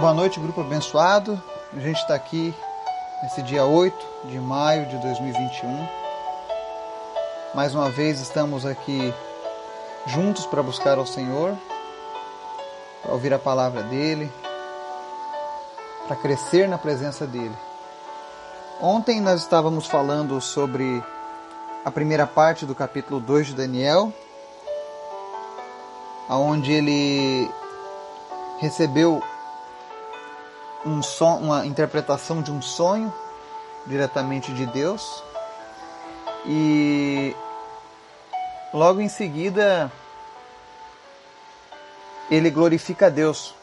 Boa noite, grupo abençoado. A gente está aqui nesse dia 8 de maio de 2021. Mais uma vez estamos aqui juntos para buscar ao Senhor, para ouvir a palavra dele, para crescer na presença dele. Ontem nós estávamos falando sobre a primeira parte do capítulo 2 de Daniel, onde ele recebeu um son, uma interpretação de um sonho diretamente de Deus e logo em seguida ele glorifica a Deus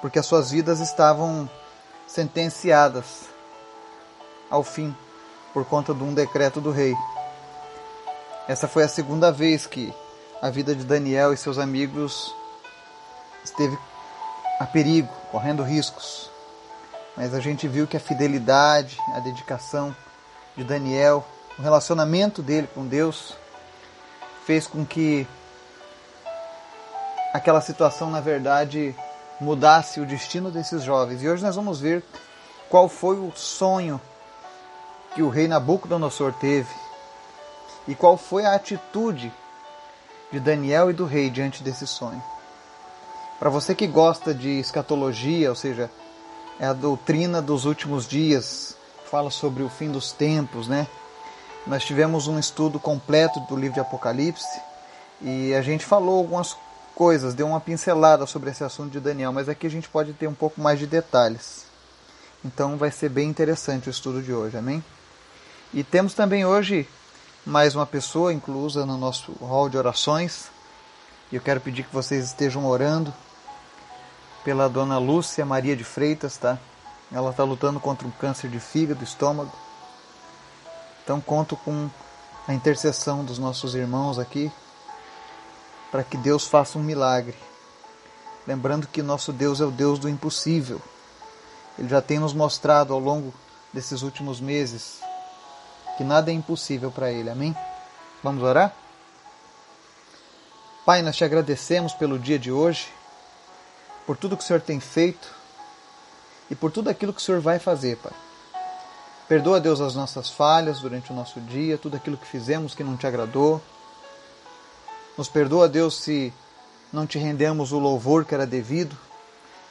porque as suas vidas estavam sentenciadas ao fim por conta de um decreto do rei. Essa foi a segunda vez que a vida de Daniel e seus amigos esteve a perigo, correndo riscos. Mas a gente viu que a fidelidade, a dedicação de Daniel, o relacionamento dele com Deus, fez com que aquela situação, na verdade, mudasse o destino desses jovens. E hoje nós vamos ver qual foi o sonho que o rei Nabucodonosor teve e qual foi a atitude de Daniel e do rei diante desse sonho. Para você que gosta de escatologia, ou seja, é a doutrina dos últimos dias, fala sobre o fim dos tempos, né? Nós tivemos um estudo completo do livro de Apocalipse e a gente falou algumas coisas, deu uma pincelada sobre esse assunto de Daniel, mas aqui a gente pode ter um pouco mais de detalhes. Então vai ser bem interessante o estudo de hoje, amém? E temos também hoje mais uma pessoa inclusa no nosso hall de orações, e eu quero pedir que vocês estejam orando pela dona Lúcia Maria de Freitas, tá? Ela está lutando contra um câncer de fígado, estômago. Então conto com a intercessão dos nossos irmãos aqui para que Deus faça um milagre. Lembrando que nosso Deus é o Deus do impossível. Ele já tem nos mostrado ao longo desses últimos meses que nada é impossível para Ele. Amém? Vamos orar? Pai, nós te agradecemos pelo dia de hoje, por tudo que o Senhor tem feito e por tudo aquilo que o Senhor vai fazer, Pai. Perdoa, Deus, as nossas falhas durante o nosso dia, tudo aquilo que fizemos que não te agradou. Nos perdoa, Deus, se não te rendemos o louvor que era devido,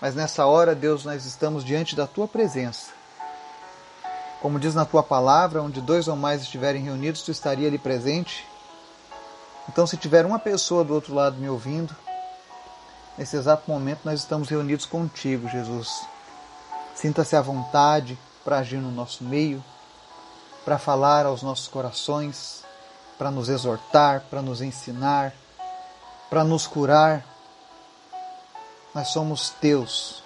mas nessa hora, Deus, nós estamos diante da tua presença. Como diz na tua palavra, onde dois ou mais estiverem reunidos, tu estaria ali presente. Então, se tiver uma pessoa do outro lado me ouvindo, nesse exato momento nós estamos reunidos contigo, Jesus. Sinta-se à vontade para agir no nosso meio, para falar aos nossos corações, para nos exortar, para nos ensinar, para nos curar. Nós somos teus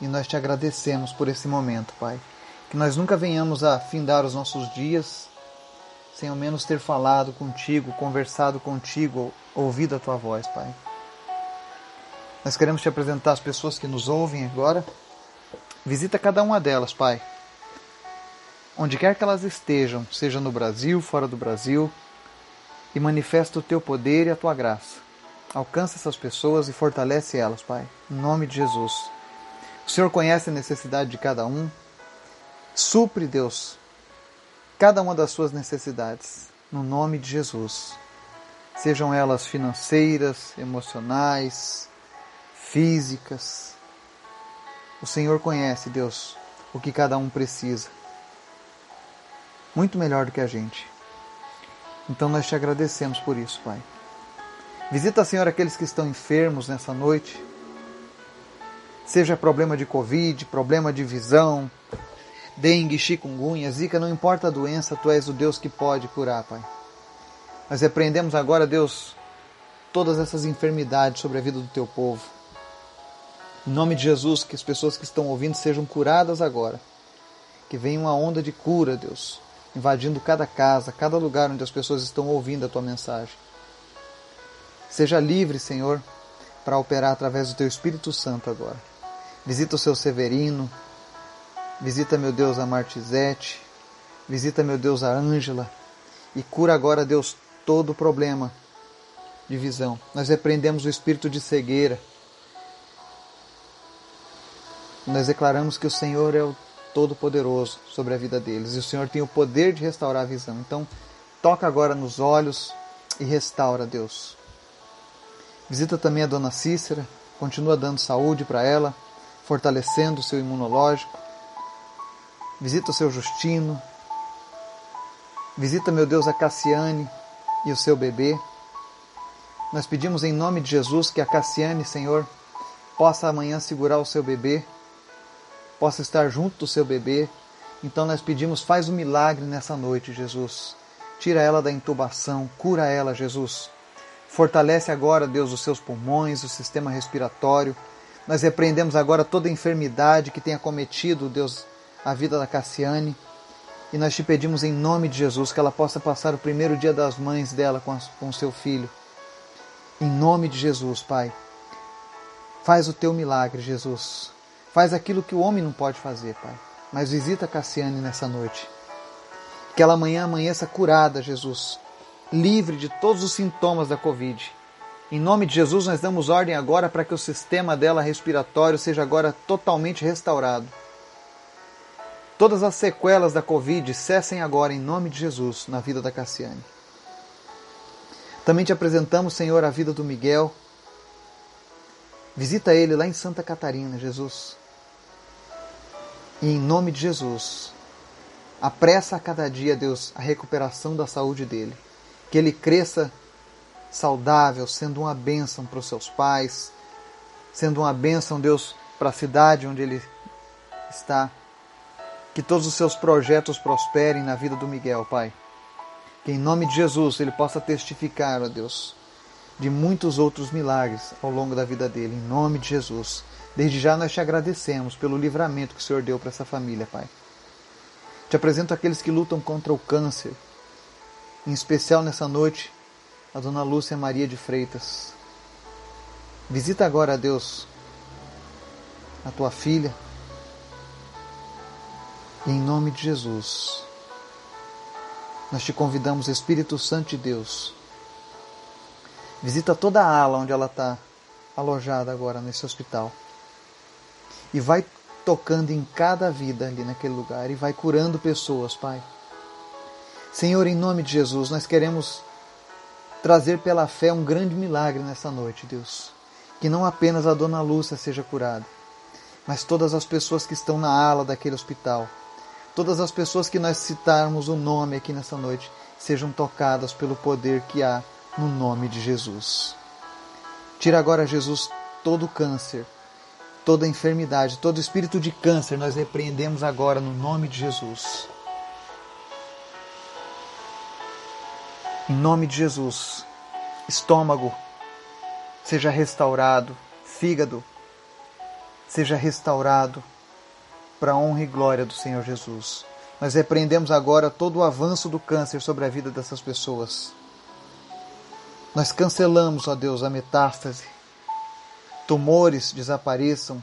e nós te agradecemos por esse momento, Pai. Que nós nunca venhamos a findar os nossos dias sem ao menos ter falado contigo, conversado contigo, ouvido a tua voz, Pai. Nós queremos te apresentar as pessoas que nos ouvem agora. Visita cada uma delas, Pai. Onde quer que elas estejam, seja no Brasil, fora do Brasil, e manifesta o teu poder e a tua graça. Alcança essas pessoas e fortalece elas, Pai. Em nome de Jesus. O Senhor conhece a necessidade de cada um. Supre, Deus, cada uma das suas necessidades, no nome de Jesus. Sejam elas financeiras, emocionais, físicas. O Senhor conhece, Deus, o que cada um precisa. Muito melhor do que a gente. Então nós te agradecemos por isso, Pai. Visita, Senhor, aqueles que estão enfermos nessa noite. Seja problema de Covid, problema de visão, dengue, chikungunya, zika, não importa a doença, tu és o Deus que pode curar, Pai. Nós repreendemos agora, Deus, todas essas enfermidades sobre a vida do teu povo. Em nome de Jesus, que as pessoas que estão ouvindo sejam curadas agora. Que venha uma onda de cura, Deus, invadindo cada casa, cada lugar onde as pessoas estão ouvindo a tua mensagem. Seja livre, Senhor, para operar através do teu Espírito Santo agora. Visita o seu Severino, Visita, meu Deus, a Martizete. Visita, meu Deus, a Ângela. E cura agora, Deus, todo o problema de visão. Nós repreendemos o espírito de cegueira. Nós declaramos que o Senhor é o Todo-Poderoso sobre a vida deles e o Senhor tem o poder de restaurar a visão. Então, toca agora nos olhos e restaura, Deus. Visita também a dona Cícera, continua dando saúde para ela, fortalecendo o seu imunológico. Visita o seu Justino. Visita, meu Deus, a Cassiane e o seu bebê. Nós pedimos em nome de Jesus que a Cassiane, Senhor, possa amanhã segurar o seu bebê, possa estar junto do seu bebê. Então nós pedimos, faz um milagre nessa noite, Jesus. Tira ela da intubação, cura ela, Jesus. Fortalece agora, Deus, os seus pulmões, o sistema respiratório. Nós repreendemos agora toda enfermidade que tenha cometido, Deus, a vida da Cassiane. E nós te pedimos em nome de Jesus que ela possa passar o primeiro dia das mães dela com, o seu filho. Em nome de Jesus, Pai. Faz o teu milagre, Jesus. Faz aquilo que o homem não pode fazer, Pai. Mas visita Cassiane nessa noite. Que ela amanhã amanheça curada, Jesus. Livre de todos os sintomas da Covid. Em nome de Jesus, nós damos ordem agora para que o sistema dela respiratório seja agora totalmente restaurado Todas as sequelas da Covid cessem agora em nome de Jesus na vida da Cassiane. Também te apresentamos, Senhor, a vida do Miguel. Visita ele lá em Santa Catarina, Jesus. E em nome de Jesus, apressa a cada dia, Deus, a recuperação da saúde dele. Que ele cresça saudável, sendo uma bênção para os seus pais, sendo uma bênção, Deus, para a cidade onde ele está que todos os seus projetos prosperem na vida do Miguel, Pai. Que em nome de Jesus ele possa testificar, ó Deus, de muitos outros milagres ao longo da vida dele, em nome de Jesus. Desde já nós te agradecemos pelo livramento que o Senhor deu para essa família, Pai. Te apresento aqueles que lutam contra o câncer, em especial nessa noite, a dona Lúcia Maria de Freitas. Visita agora, Deus, a tua filha, em nome de Jesus, nós te convidamos, Espírito Santo de Deus, visita toda a ala onde ela está alojada agora nesse hospital e vai tocando em cada vida ali naquele lugar e vai curando pessoas, Pai. Senhor, em nome de Jesus, nós queremos trazer pela fé um grande milagre nessa noite, Deus. Que não apenas a dona Lúcia seja curada, mas todas as pessoas que estão na ala daquele hospital todas as pessoas que nós citarmos o nome aqui nessa noite sejam tocadas pelo poder que há no nome de Jesus. Tira agora, Jesus, todo o câncer, toda enfermidade, todo espírito de câncer, nós repreendemos agora no nome de Jesus. Em nome de Jesus, estômago seja restaurado, fígado seja restaurado, para a honra e glória do Senhor Jesus. Nós repreendemos agora todo o avanço do câncer sobre a vida dessas pessoas. Nós cancelamos, ó Deus, a metástase. Tumores desapareçam,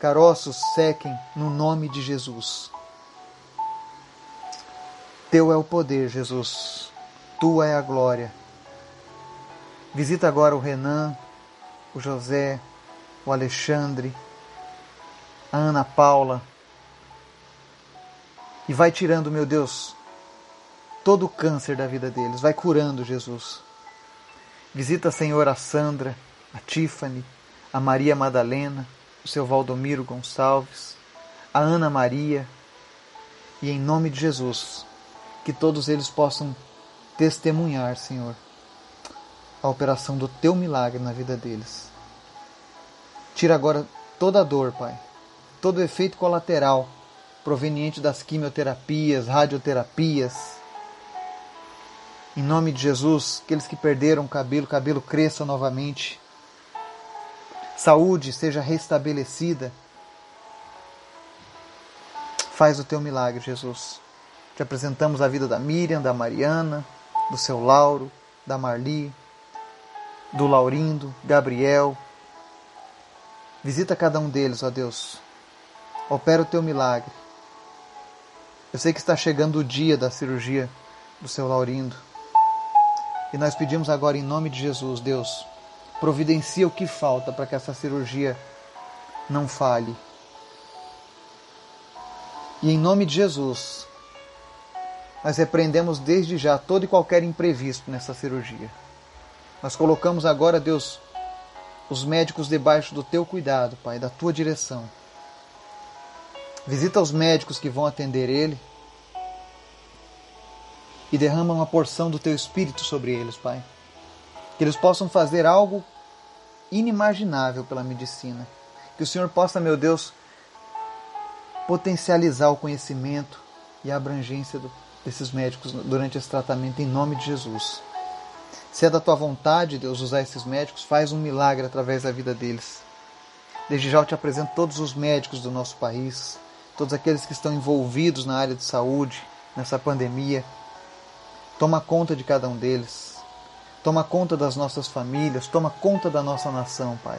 caroços sequem no nome de Jesus. Teu é o poder, Jesus. Tua é a glória. Visita agora o Renan, o José, o Alexandre, a Ana Paula. E vai tirando, meu Deus, todo o câncer da vida deles. Vai curando, Jesus. Visita, Senhor, a Sandra, a Tiffany, a Maria Madalena, o seu Valdomiro Gonçalves, a Ana Maria. E em nome de Jesus, que todos eles possam testemunhar, Senhor, a operação do teu milagre na vida deles. Tira agora toda a dor, Pai todo efeito colateral proveniente das quimioterapias, radioterapias. Em nome de Jesus, aqueles que perderam o cabelo, cabelo cresça novamente. Saúde seja restabelecida. Faz o teu milagre, Jesus. Te apresentamos a vida da Miriam, da Mariana, do seu Lauro, da Marli, do Laurindo, Gabriel. Visita cada um deles, ó Deus opera o teu milagre. Eu sei que está chegando o dia da cirurgia do seu Laurindo. E nós pedimos agora em nome de Jesus, Deus, providencia o que falta para que essa cirurgia não falhe. E em nome de Jesus, nós repreendemos desde já todo e qualquer imprevisto nessa cirurgia. Nós colocamos agora, Deus, os médicos debaixo do teu cuidado, Pai, da tua direção. Visita os médicos que vão atender ele e derrama uma porção do teu espírito sobre eles, Pai. Que eles possam fazer algo inimaginável pela medicina. Que o Senhor possa, meu Deus, potencializar o conhecimento e a abrangência do, desses médicos durante esse tratamento em nome de Jesus. Se é da tua vontade, Deus, usar esses médicos, faz um milagre através da vida deles. Desde já eu te apresento todos os médicos do nosso país, todos aqueles que estão envolvidos na área de saúde, nessa pandemia. Toma conta de cada um deles. Toma conta das nossas famílias, toma conta da nossa nação, Pai.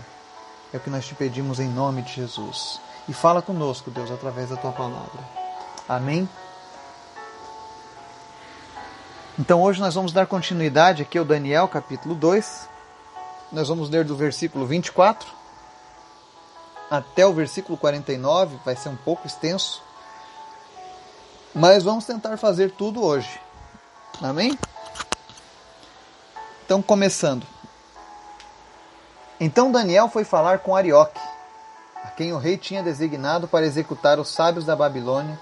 É o que nós te pedimos em nome de Jesus e fala conosco, Deus, através da tua palavra. Amém? Então hoje nós vamos dar continuidade aqui ao Daniel capítulo 2. Nós vamos ler do versículo 24 até o versículo 49, vai ser um pouco extenso. Mas vamos tentar fazer tudo hoje. Amém? Então começando. Então Daniel foi falar com Arioque quem o rei tinha designado para executar os sábios da Babilônia,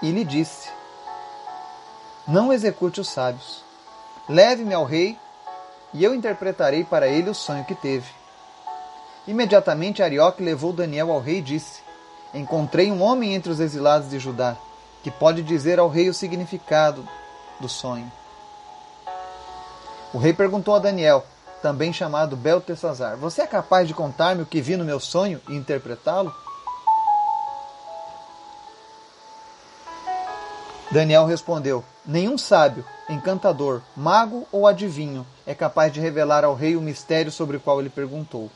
e lhe disse: Não execute os sábios. Leve-me ao rei, e eu interpretarei para ele o sonho que teve. Imediatamente Arioque levou Daniel ao rei e disse: Encontrei um homem entre os exilados de Judá, que pode dizer ao rei o significado do sonho. O rei perguntou a Daniel: também chamado Beltesazar. Você é capaz de contar-me o que vi no meu sonho e interpretá-lo? Daniel respondeu: Nenhum sábio, encantador, mago ou adivinho é capaz de revelar ao rei o mistério sobre o qual ele perguntou.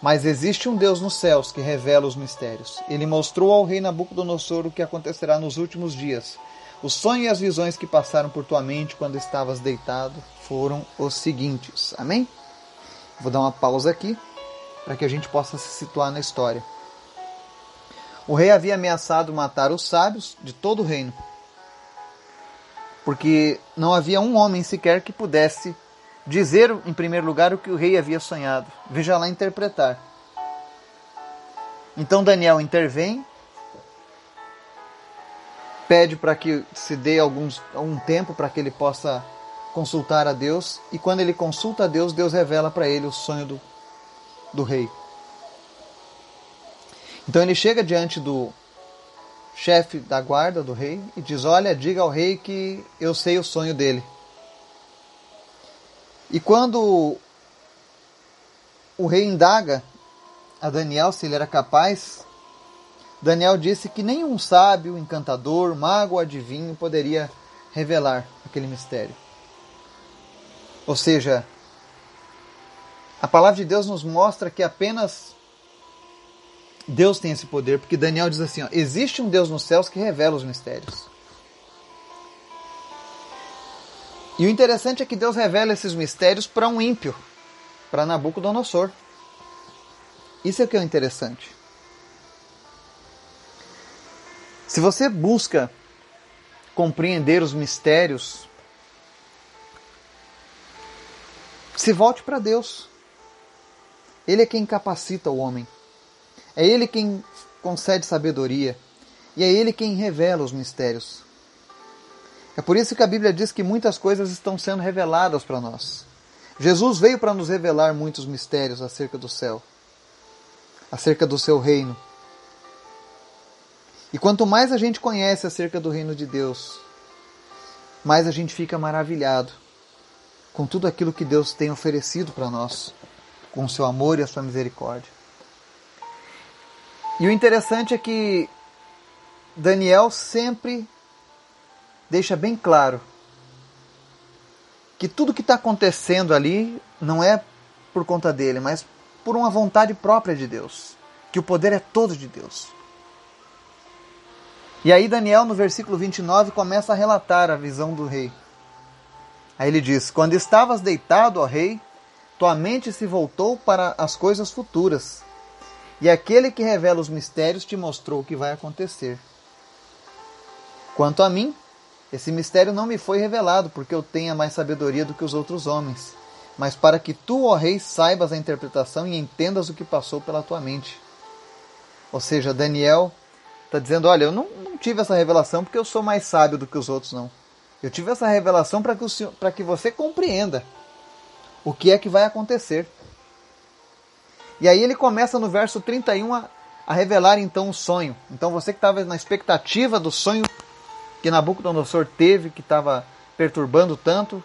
Mas existe um Deus nos céus que revela os mistérios. Ele mostrou ao rei Nabucodonosor o que acontecerá nos últimos dias. O sonho e as visões que passaram por tua mente quando estavas deitado foram os seguintes. Amém? Vou dar uma pausa aqui para que a gente possa se situar na história. O rei havia ameaçado matar os sábios de todo o reino, porque não havia um homem sequer que pudesse dizer, em primeiro lugar, o que o rei havia sonhado. Veja lá interpretar. Então Daniel intervém, pede para que se dê alguns, um tempo para que ele possa consultar a Deus, e quando ele consulta a Deus, Deus revela para ele o sonho do, do rei. Então ele chega diante do chefe da guarda do rei e diz: Olha, diga ao rei que eu sei o sonho dele. E quando o rei indaga a Daniel se ele era capaz, Daniel disse que nenhum sábio, encantador, mago adivinho poderia revelar aquele mistério. Ou seja, a palavra de Deus nos mostra que apenas Deus tem esse poder, porque Daniel diz assim: ó, existe um Deus nos céus que revela os mistérios. E o interessante é que Deus revela esses mistérios para um ímpio, para Nabucodonosor. Isso é o que é interessante. Se você busca compreender os mistérios Se volte para Deus. Ele é quem capacita o homem. É Ele quem concede sabedoria. E é Ele quem revela os mistérios. É por isso que a Bíblia diz que muitas coisas estão sendo reveladas para nós. Jesus veio para nos revelar muitos mistérios acerca do céu, acerca do seu reino. E quanto mais a gente conhece acerca do reino de Deus, mais a gente fica maravilhado com tudo aquilo que Deus tem oferecido para nós, com o seu amor e a sua misericórdia. E o interessante é que Daniel sempre deixa bem claro que tudo que está acontecendo ali não é por conta dele, mas por uma vontade própria de Deus, que o poder é todo de Deus. E aí Daniel, no versículo 29, começa a relatar a visão do rei. Aí ele diz: Quando estavas deitado, ó rei, tua mente se voltou para as coisas futuras, e aquele que revela os mistérios te mostrou o que vai acontecer. Quanto a mim, esse mistério não me foi revelado, porque eu tenha mais sabedoria do que os outros homens, mas para que tu, ó rei, saibas a interpretação e entendas o que passou pela tua mente. Ou seja, Daniel está dizendo: Olha, eu não, não, tive essa revelação porque eu sou mais sábio do que os outros, não. Eu tive essa revelação para que, que você compreenda o que é que vai acontecer. E aí ele começa no verso 31 a, a revelar então o sonho. Então você que estava na expectativa do sonho que Nabucodonosor teve, que estava perturbando tanto,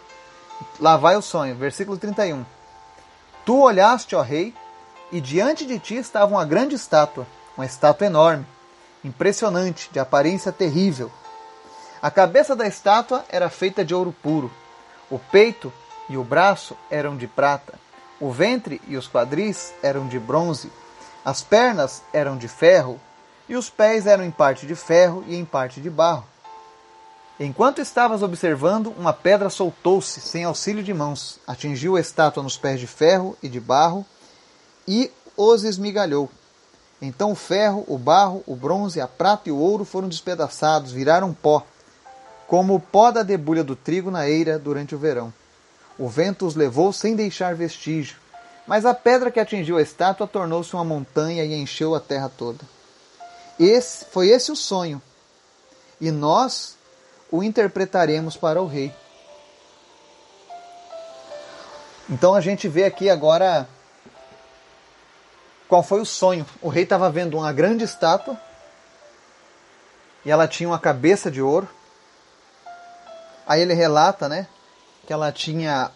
lá vai o sonho, versículo 31. Tu olhaste, ó rei, e diante de ti estava uma grande estátua, uma estátua enorme, impressionante, de aparência terrível. A cabeça da estátua era feita de ouro puro, o peito e o braço eram de prata, o ventre e os quadris eram de bronze, as pernas eram de ferro, e os pés eram em parte de ferro e em parte de barro. Enquanto estavas observando, uma pedra soltou-se, sem auxílio de mãos, atingiu a estátua nos pés de ferro e de barro e os esmigalhou. Então o ferro, o barro, o bronze, a prata e o ouro foram despedaçados, viraram pó, como o pó da debulha do trigo na eira durante o verão. O vento os levou sem deixar vestígio, mas a pedra que atingiu a estátua tornou-se uma montanha e encheu a terra toda. Esse foi esse o sonho. E nós o interpretaremos para o rei. Então a gente vê aqui agora qual foi o sonho. O rei estava vendo uma grande estátua e ela tinha uma cabeça de ouro. Aí ele relata, né, que ela tinha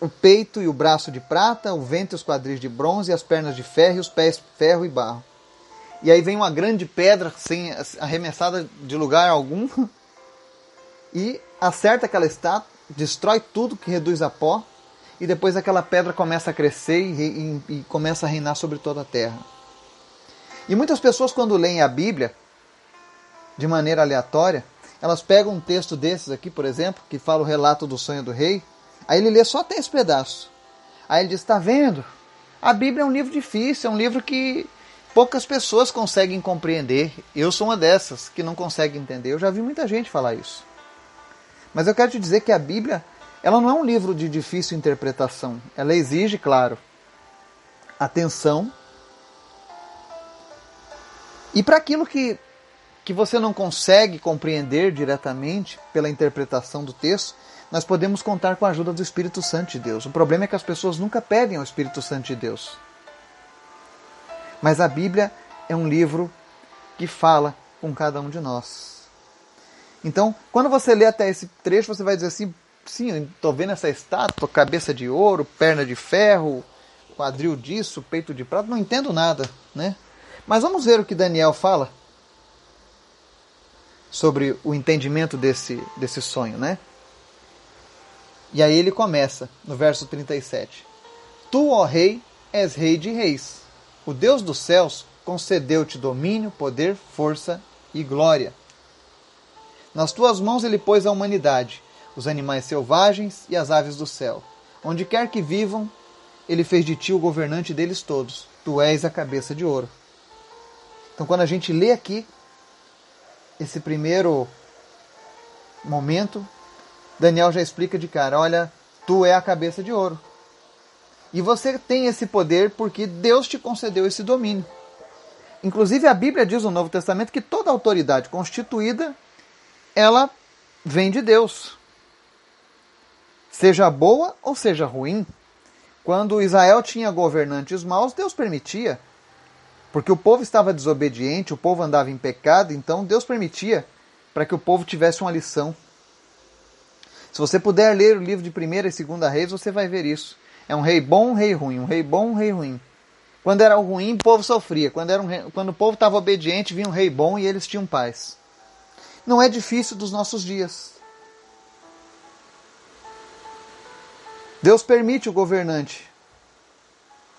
o peito e o braço de prata, o ventre e os quadris de bronze, as pernas de ferro e os pés ferro e barro. E aí vem uma grande pedra sem arremessada de lugar algum e acerta aquela estátua, destrói tudo que reduz a pó e depois aquela pedra começa a crescer e, e, e começa a reinar sobre toda a terra. E muitas pessoas quando leem a Bíblia de maneira aleatória, elas pegam um texto desses aqui, por exemplo, que fala o relato do sonho do rei, aí ele lê só até esse pedaço. Aí ele diz: Está vendo? A Bíblia é um livro difícil, é um livro que poucas pessoas conseguem compreender. Eu sou uma dessas que não consegue entender. Eu já vi muita gente falar isso. Mas eu quero te dizer que a Bíblia, ela não é um livro de difícil interpretação. Ela exige, claro, atenção. E para aquilo que que você não consegue compreender diretamente pela interpretação do texto, nós podemos contar com a ajuda do Espírito Santo de Deus. O problema é que as pessoas nunca pedem ao Espírito Santo de Deus. Mas a Bíblia é um livro que fala com cada um de nós. Então, quando você lê até esse trecho, você vai dizer assim: sim, estou vendo essa estátua, cabeça de ouro, perna de ferro, quadril disso, peito de prata, não entendo nada, né? Mas vamos ver o que Daniel fala sobre o entendimento desse, desse sonho, né? E aí ele começa no verso 37. Tu, ó rei, és rei de reis. O Deus dos céus concedeu-te domínio, poder, força e glória. Nas tuas mãos ele pôs a humanidade, os animais selvagens e as aves do céu. Onde quer que vivam, ele fez de ti o governante deles todos. Tu és a cabeça de ouro. Então, quando a gente lê aqui esse primeiro momento, Daniel já explica de cara: olha, tu é a cabeça de ouro. E você tem esse poder porque Deus te concedeu esse domínio. Inclusive a Bíblia diz no Novo Testamento que toda autoridade constituída ela vem de Deus. Seja boa ou seja ruim. Quando Israel tinha governantes maus, Deus permitia. Porque o povo estava desobediente, o povo andava em pecado, então Deus permitia para que o povo tivesse uma lição. Se você puder ler o livro de 1 e 2 Reis, você vai ver isso. É um rei bom, um rei ruim, um rei bom, um rei ruim. Quando era ruim, o povo sofria. Quando, era um rei, quando o povo estava obediente, vinha um rei bom e eles tinham paz. Não é difícil dos nossos dias. Deus permite o governante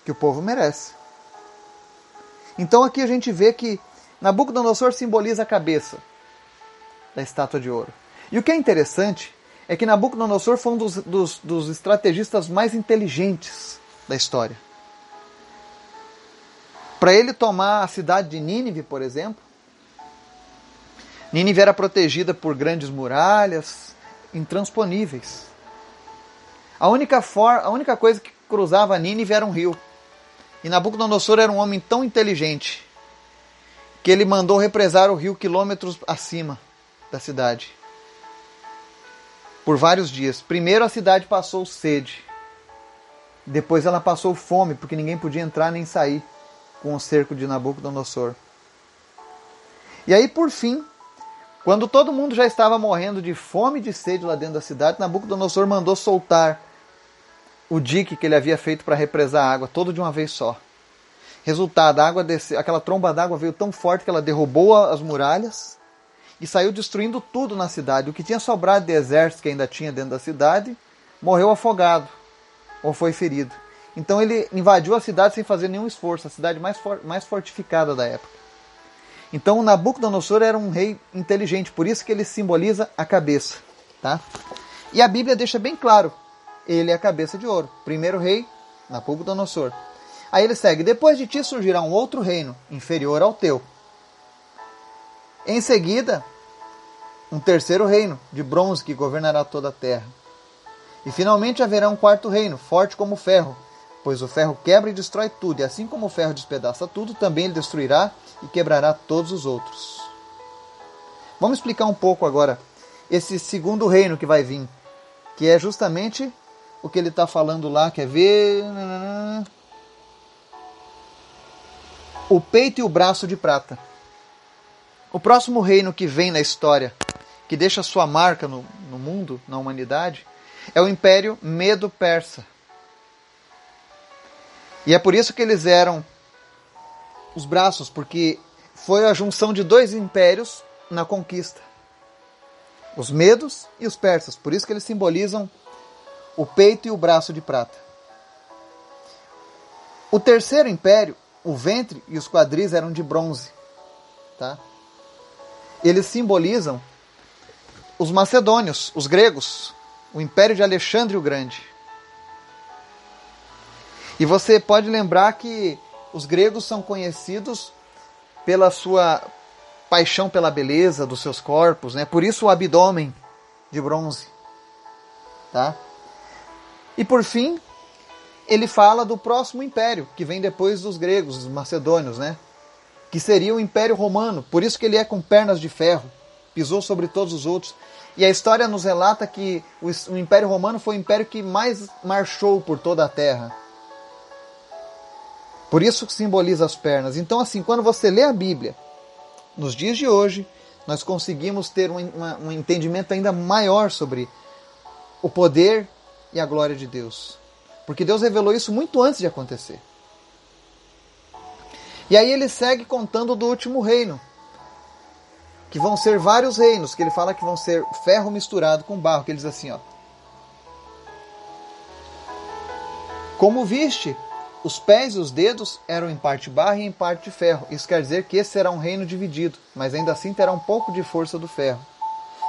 que o povo merece. Então aqui a gente vê que Nabucodonosor simboliza a cabeça da estátua de ouro. E o que é interessante é que Nabucodonosor foi um dos, dos, dos estrategistas mais inteligentes da história. Para ele tomar a cidade de Nínive, por exemplo, Nínive era protegida por grandes muralhas intransponíveis. A única, for, a única coisa que cruzava Nínive era um rio. E Nabucodonosor era um homem tão inteligente que ele mandou represar o rio quilômetros acima da cidade. Por vários dias. Primeiro a cidade passou sede. Depois ela passou fome, porque ninguém podia entrar nem sair com o cerco de Nabucodonosor. E aí, por fim, quando todo mundo já estava morrendo de fome e de sede lá dentro da cidade, Nabucodonosor mandou soltar o dique que ele havia feito para represar a água, todo de uma vez só. Resultado, a água desceu, aquela tromba d'água veio tão forte que ela derrubou as muralhas e saiu destruindo tudo na cidade. O que tinha sobrado de exército que ainda tinha dentro da cidade morreu afogado ou foi ferido. Então ele invadiu a cidade sem fazer nenhum esforço, a cidade mais, for mais fortificada da época. Então Nabucodonosor era um rei inteligente, por isso que ele simboliza a cabeça. Tá? E a Bíblia deixa bem claro, ele é a cabeça de ouro. Primeiro rei, Nabucodonosor. Aí ele segue, depois de ti surgirá um outro reino, inferior ao teu. Em seguida, um terceiro reino, de bronze, que governará toda a terra. E finalmente haverá um quarto reino, forte como o ferro, pois o ferro quebra e destrói tudo, e assim como o ferro despedaça tudo, também ele destruirá e quebrará todos os outros. Vamos explicar um pouco agora esse segundo reino que vai vir, que é justamente o que ele está falando lá, quer ver? O peito e o braço de prata. O próximo reino que vem na história, que deixa sua marca no, no mundo, na humanidade, é o Império Medo-Persa. E é por isso que eles eram os braços, porque foi a junção de dois impérios na conquista. Os medos e os persas. Por isso que eles simbolizam o peito e o braço de prata. O terceiro império, o ventre e os quadris eram de bronze. Tá? Eles simbolizam os macedônios, os gregos, o império de Alexandre o Grande. E você pode lembrar que os gregos são conhecidos pela sua paixão pela beleza dos seus corpos, né? Por isso o abdômen de bronze, tá? E por fim, ele fala do próximo império que vem depois dos gregos, os macedônios, né? Que seria o Império Romano. Por isso que ele é com pernas de ferro, pisou sobre todos os outros. E a história nos relata que o Império Romano foi o império que mais marchou por toda a terra. Por isso que simboliza as pernas. Então, assim, quando você lê a Bíblia, nos dias de hoje, nós conseguimos ter um, uma, um entendimento ainda maior sobre o poder e a glória de Deus. Porque Deus revelou isso muito antes de acontecer. E aí ele segue contando do último reino, que vão ser vários reinos, que ele fala que vão ser ferro misturado com barro, que ele diz assim, ó. Como viste, os pés e os dedos eram em parte barro e em parte ferro. Isso quer dizer que esse será um reino dividido, mas ainda assim terá um pouco de força do ferro.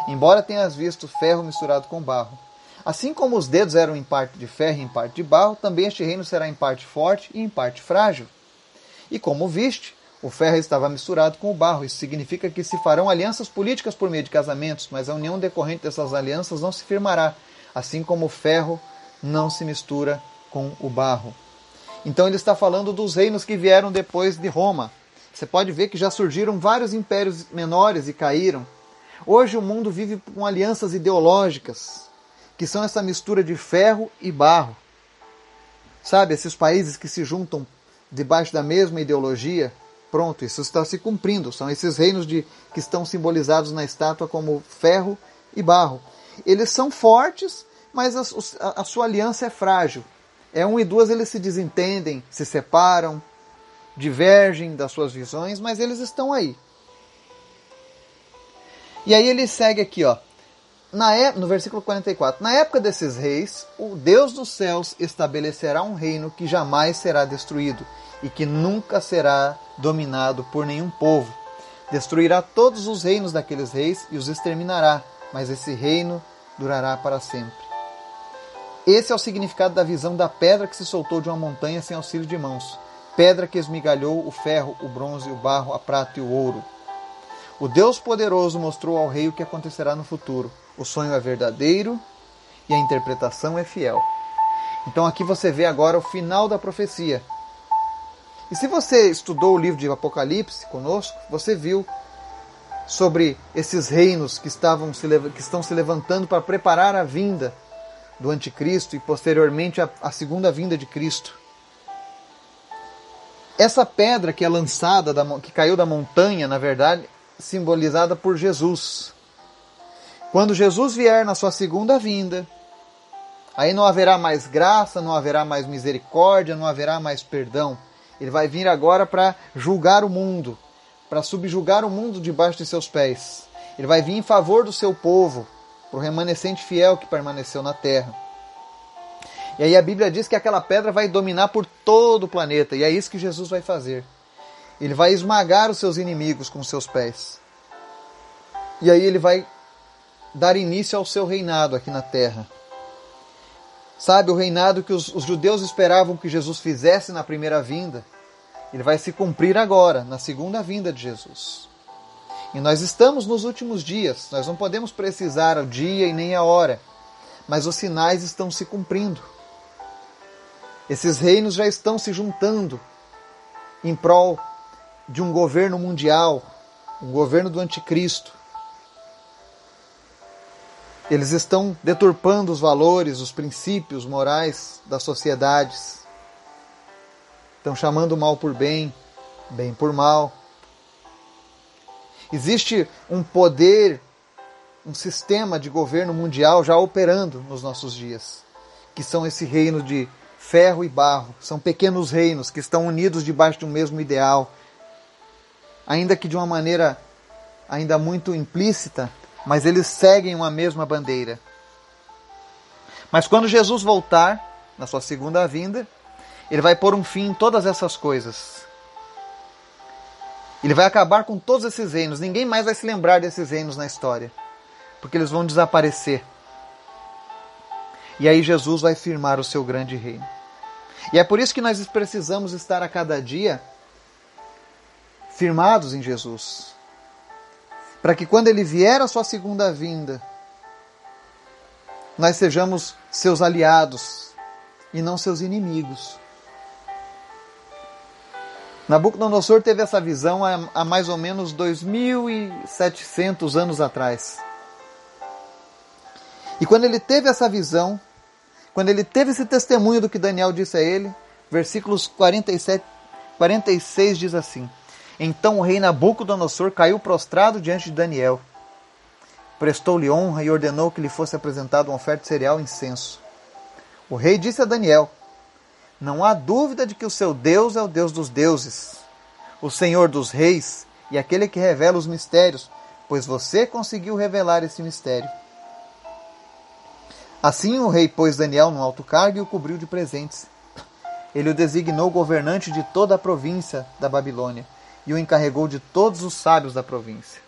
Embora tenhas visto ferro misturado com barro. Assim como os dedos eram em parte de ferro e em parte de barro, também este reino será em parte forte e em parte frágil. E como viste, o ferro estava misturado com o barro. Isso significa que se farão alianças políticas por meio de casamentos, mas a união decorrente dessas alianças não se firmará, assim como o ferro não se mistura com o barro. Então ele está falando dos reinos que vieram depois de Roma. Você pode ver que já surgiram vários impérios menores e caíram. Hoje o mundo vive com alianças ideológicas, que são essa mistura de ferro e barro. Sabe, esses países que se juntam debaixo da mesma ideologia, pronto, isso está se cumprindo. São esses reinos de, que estão simbolizados na estátua como ferro e barro. Eles são fortes, mas a, a, a sua aliança é frágil. É um e duas eles se desentendem, se separam, divergem das suas visões, mas eles estão aí. E aí ele segue aqui, ó. Na é, no versículo 44. Na época desses reis, o Deus dos céus estabelecerá um reino que jamais será destruído e que nunca será dominado por nenhum povo. Destruirá todos os reinos daqueles reis e os exterminará, mas esse reino durará para sempre. Esse é o significado da visão da pedra que se soltou de uma montanha sem auxílio de mãos. pedra que esmigalhou o ferro, o bronze, o barro, a prata e o ouro. O Deus poderoso mostrou ao rei o que acontecerá no futuro. O sonho é verdadeiro e a interpretação é fiel. Então aqui você vê agora o final da profecia. E se você estudou o livro de Apocalipse conosco, você viu sobre esses reinos que, estavam se, que estão se levantando para preparar a vinda do anticristo e posteriormente a, a segunda vinda de Cristo. Essa pedra que é lançada, da, que caiu da montanha, na verdade, simbolizada por Jesus. Quando Jesus vier na sua segunda vinda, aí não haverá mais graça, não haverá mais misericórdia, não haverá mais perdão. Ele vai vir agora para julgar o mundo, para subjugar o mundo debaixo de seus pés. Ele vai vir em favor do seu povo, para o remanescente fiel que permaneceu na terra. E aí a Bíblia diz que aquela pedra vai dominar por todo o planeta, e é isso que Jesus vai fazer. Ele vai esmagar os seus inimigos com seus pés. E aí ele vai dar início ao seu reinado aqui na terra. Sabe, o reinado que os, os, judeus esperavam que Jesus fizesse na primeira vinda, ele vai se cumprir agora, na segunda vinda de Jesus. E nós estamos nos últimos dias, nós não podemos precisar o dia e nem a hora, mas os sinais estão se cumprindo. Esses reinos já estão se juntando em prol de um governo mundial, um governo do anticristo. Eles estão deturpando os valores, os princípios morais das sociedades. Estão chamando o mal por bem, bem por mal. Existe um poder, um sistema de governo mundial já operando nos nossos dias, que são esse reino de ferro e barro. São pequenos reinos que estão unidos debaixo de um mesmo ideal, ainda que de uma maneira ainda muito implícita, mas eles seguem uma mesma bandeira. Mas quando Jesus voltar, na sua segunda vinda, ele vai pôr um fim em todas essas coisas. Ele vai acabar com todos esses reinos. Ninguém mais vai se lembrar desses reinos na história, porque eles vão desaparecer. E aí Jesus vai firmar o seu grande reino. E é por isso que nós precisamos estar a cada dia firmados em Jesus. Para que quando ele vier a sua segunda vinda, nós sejamos seus aliados e não seus inimigos. Nabucodonosor teve essa visão há, mais ou menos 2.700 anos atrás. E quando ele teve essa visão, quando ele teve esse testemunho do que Daniel disse a ele, versículos 47, 46 diz assim: então o rei Nabucodonosor caiu prostrado diante de Daniel. Prestou-lhe honra e ordenou que lhe fosse apresentado uma oferta de cereal e incenso. O rei disse a Daniel: Não há dúvida de que o seu Deus é o Deus dos deuses, o Senhor dos reis e aquele que revela os mistérios, pois você conseguiu revelar esse mistério. Assim o rei pôs Daniel no alto cargo e o cobriu de presentes. Ele o designou governante de toda a província da Babilônia e o encarregou de todos os sábios da província.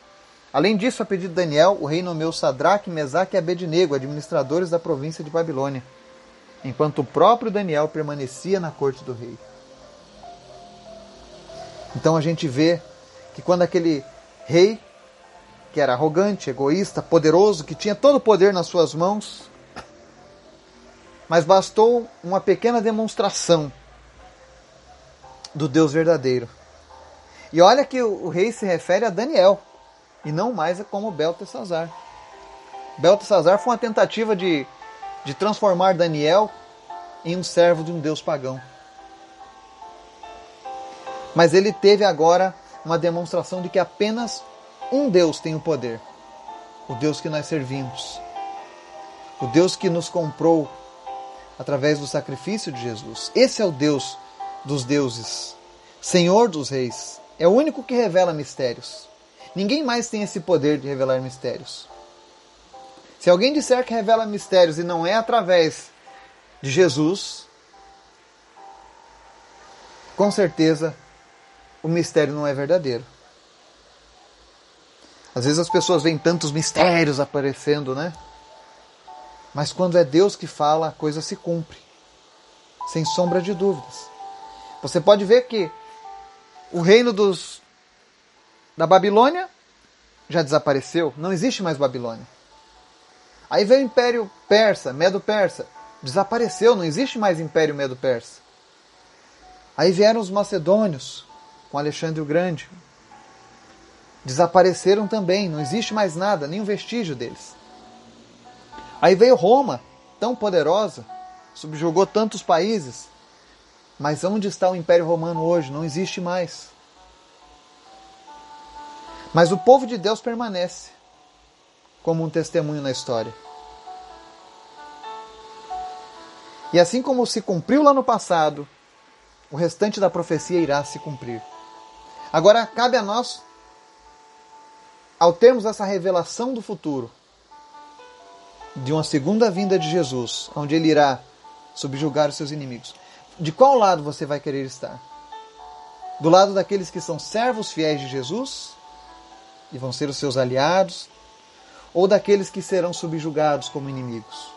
Além disso, a pedido de Daniel, o rei nomeou Sadraque, Mesaque e Abednego, administradores da província de Babilônia, enquanto o próprio Daniel permanecia na corte do rei. Então a gente vê que quando aquele rei, que era arrogante, egoísta, poderoso, que tinha todo o poder nas suas mãos, mas bastou uma pequena demonstração do Deus verdadeiro e olha que o, rei se refere a Daniel e não mais como Beltesazar. Beltesazar foi uma tentativa de, de transformar Daniel em um servo de um deus pagão. Mas ele teve agora uma demonstração de que apenas um Deus tem o poder. O Deus que nós servimos. O Deus que nos comprou através do sacrifício de Jesus. Esse é o Deus dos deuses, Senhor dos reis, é o único que revela mistérios. Ninguém mais tem esse poder de revelar mistérios. Se alguém disser que revela mistérios e não é através de Jesus, com certeza o mistério não é verdadeiro. Às vezes as pessoas veem tantos mistérios aparecendo, né? Mas quando é Deus que fala, a coisa se cumpre, sem sombra de dúvidas. Você pode ver que o reino dos da Babilônia já desapareceu, não existe mais Babilônia. Aí veio o Império Persa, Medo-Persa, desapareceu, não existe mais Império Medo-Persa. Aí vieram os macedônios, com Alexandre o Grande. Desapareceram também, não existe mais nada, nenhum vestígio deles. Aí veio Roma, tão poderosa, subjugou tantos países, mas onde está o Império Romano hoje? Não existe mais. Mas o povo de Deus permanece como um testemunho na história. E assim como se cumpriu lá no passado, o restante da profecia irá se cumprir. Agora cabe a nós, ao termos essa revelação do futuro, de uma segunda vinda de Jesus, onde ele irá subjugar os seus inimigos, de qual lado você vai querer estar? Do lado daqueles que são servos fiéis de Jesus e vão ser os seus aliados, ou daqueles que serão subjugados como inimigos?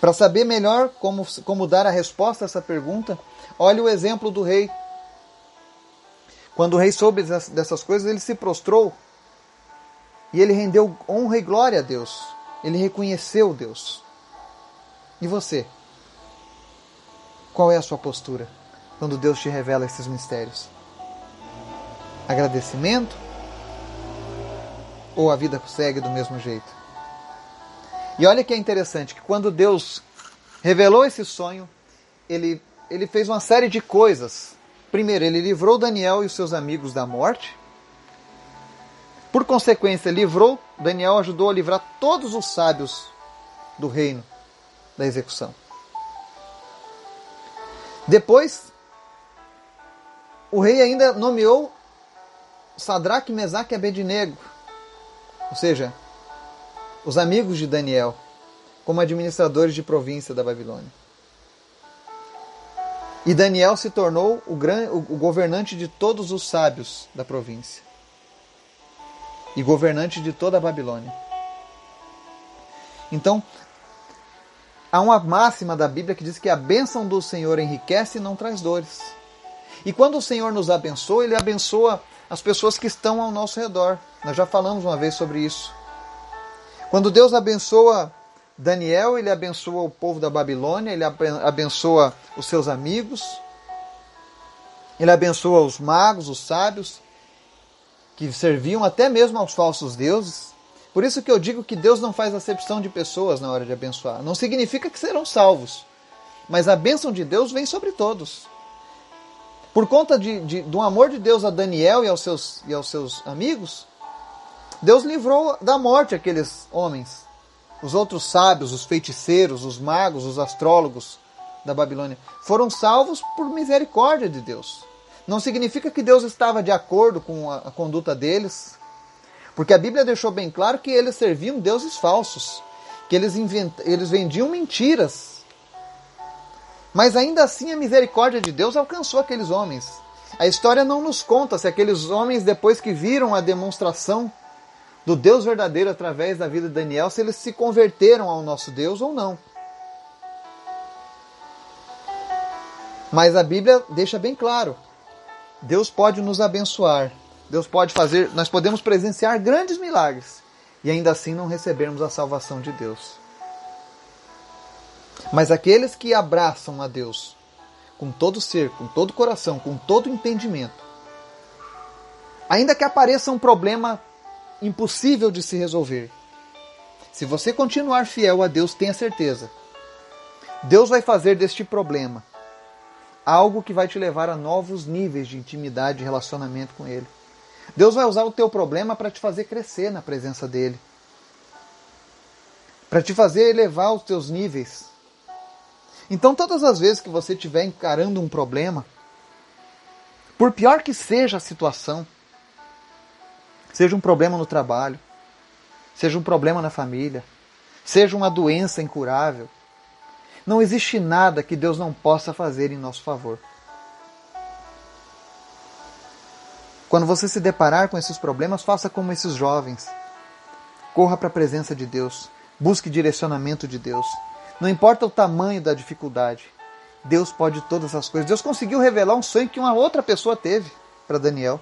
Para saber melhor como, como dar a resposta a essa pergunta, olhe o exemplo do rei. Quando o rei soube dessas coisas, ele se prostrou e ele rendeu honra e glória a Deus. Ele reconheceu Deus. E você? Qual é a sua postura quando Deus te revela esses mistérios? Agradecimento? Ou a vida segue do mesmo jeito? E olha que é interessante que quando Deus revelou esse sonho, ele, ele fez uma série de coisas. Primeiro, ele livrou Daniel e os seus amigos da morte. Por consequência, livrou, Daniel ajudou a livrar todos os sábios do reino da execução. Depois, o rei ainda nomeou Sadraque, Mesaque e Abednego, ou seja, os amigos de Daniel, como administradores de província da Babilônia. E Daniel se tornou o, gran, o, governante de todos os sábios da província e governante de toda a Babilônia. Então, há uma máxima da Bíblia que diz que a bênção do Senhor enriquece e não traz dores. E quando o Senhor nos abençoa, Ele abençoa as pessoas que estão ao nosso redor. Nós já falamos uma vez sobre isso. Quando Deus abençoa Daniel, ele abençoa o povo da Babilônia, ele abençoa os seus amigos, ele abençoa os magos, os sábios, que serviam até mesmo aos falsos deuses. Por isso que eu digo que Deus não faz acepção de pessoas na hora de abençoar. Não significa que serão salvos, mas a bênção de Deus vem sobre todos. Por conta de, de, do amor de Deus a Daniel e aos seus, e aos seus amigos, Deus livrou da morte aqueles homens. Os outros sábios, os feiticeiros, os magos, os astrólogos da Babilônia foram salvos por misericórdia de Deus. Não significa que Deus estava de acordo com a, a conduta deles, porque a Bíblia deixou bem claro que eles serviam deuses falsos, que eles, invent... eles vendiam mentiras. Mas ainda assim a misericórdia de Deus alcançou aqueles homens. A história não nos conta se aqueles homens, depois que viram a demonstração do Deus verdadeiro através da vida de Daniel, se eles se converteram ao nosso Deus ou não. Mas a Bíblia deixa bem claro: Deus pode nos abençoar, Deus pode fazer, nós podemos presenciar grandes milagres e ainda assim não recebermos a salvação de Deus. Mas aqueles que abraçam a Deus com todo ser, com todo coração, com todo entendimento, ainda que apareça um problema impossível de se resolver. Se você continuar fiel a Deus, tenha certeza. Deus vai fazer deste problema algo que vai te levar a novos níveis de intimidade e relacionamento com Ele. Deus vai usar o teu problema para te fazer crescer na presença dEle. Para te fazer elevar os teus níveis. Então, todas as vezes que você estiver encarando um problema, por pior que seja a situação, seja um problema no trabalho, seja um problema na família, seja uma doença incurável. Não existe nada que Deus não possa fazer em nosso favor. Quando você se deparar com esses problemas, faça como esses jovens. Corra para a presença de Deus. Busque direcionamento de Deus. Não importa o tamanho da dificuldade. Deus pode todas as coisas. Deus conseguiu revelar um sonho que uma outra pessoa teve para Daniel.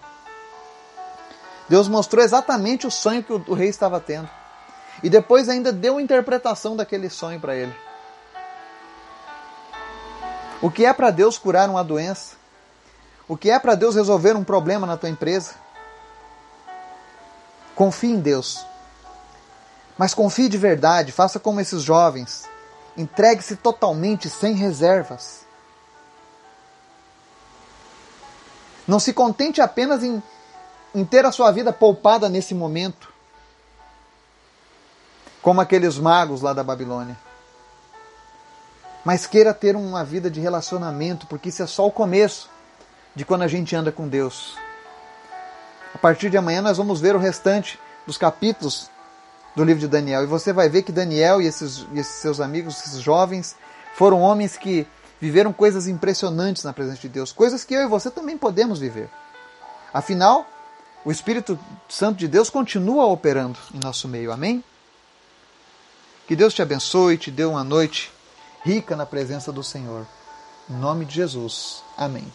Deus mostrou exatamente o sonho que o rei estava tendo. E depois ainda deu interpretação daquele sonho para ele. O que é para Deus curar uma doença? O que é para Deus resolver um problema na tua empresa? Confie em Deus. Mas confie de verdade, faça como esses jovens. Entregue-se totalmente, sem reservas. Não se contente apenas em, em ter a sua vida poupada nesse momento, como aqueles magos lá da Babilônia. Mas queira ter uma vida de relacionamento, porque isso é só o começo de quando a gente anda com Deus. A partir de amanhã nós vamos ver o restante dos capítulos do livro de Daniel. E você vai ver que Daniel e esses, e esses seus amigos, esses jovens, foram homens que viveram coisas impressionantes na presença de Deus, coisas que eu e você também podemos viver. Afinal, o Espírito Santo de Deus continua operando em nosso meio. Amém? Que Deus te abençoe e te dê uma noite rica na presença do Senhor. Em nome de Jesus. Amém.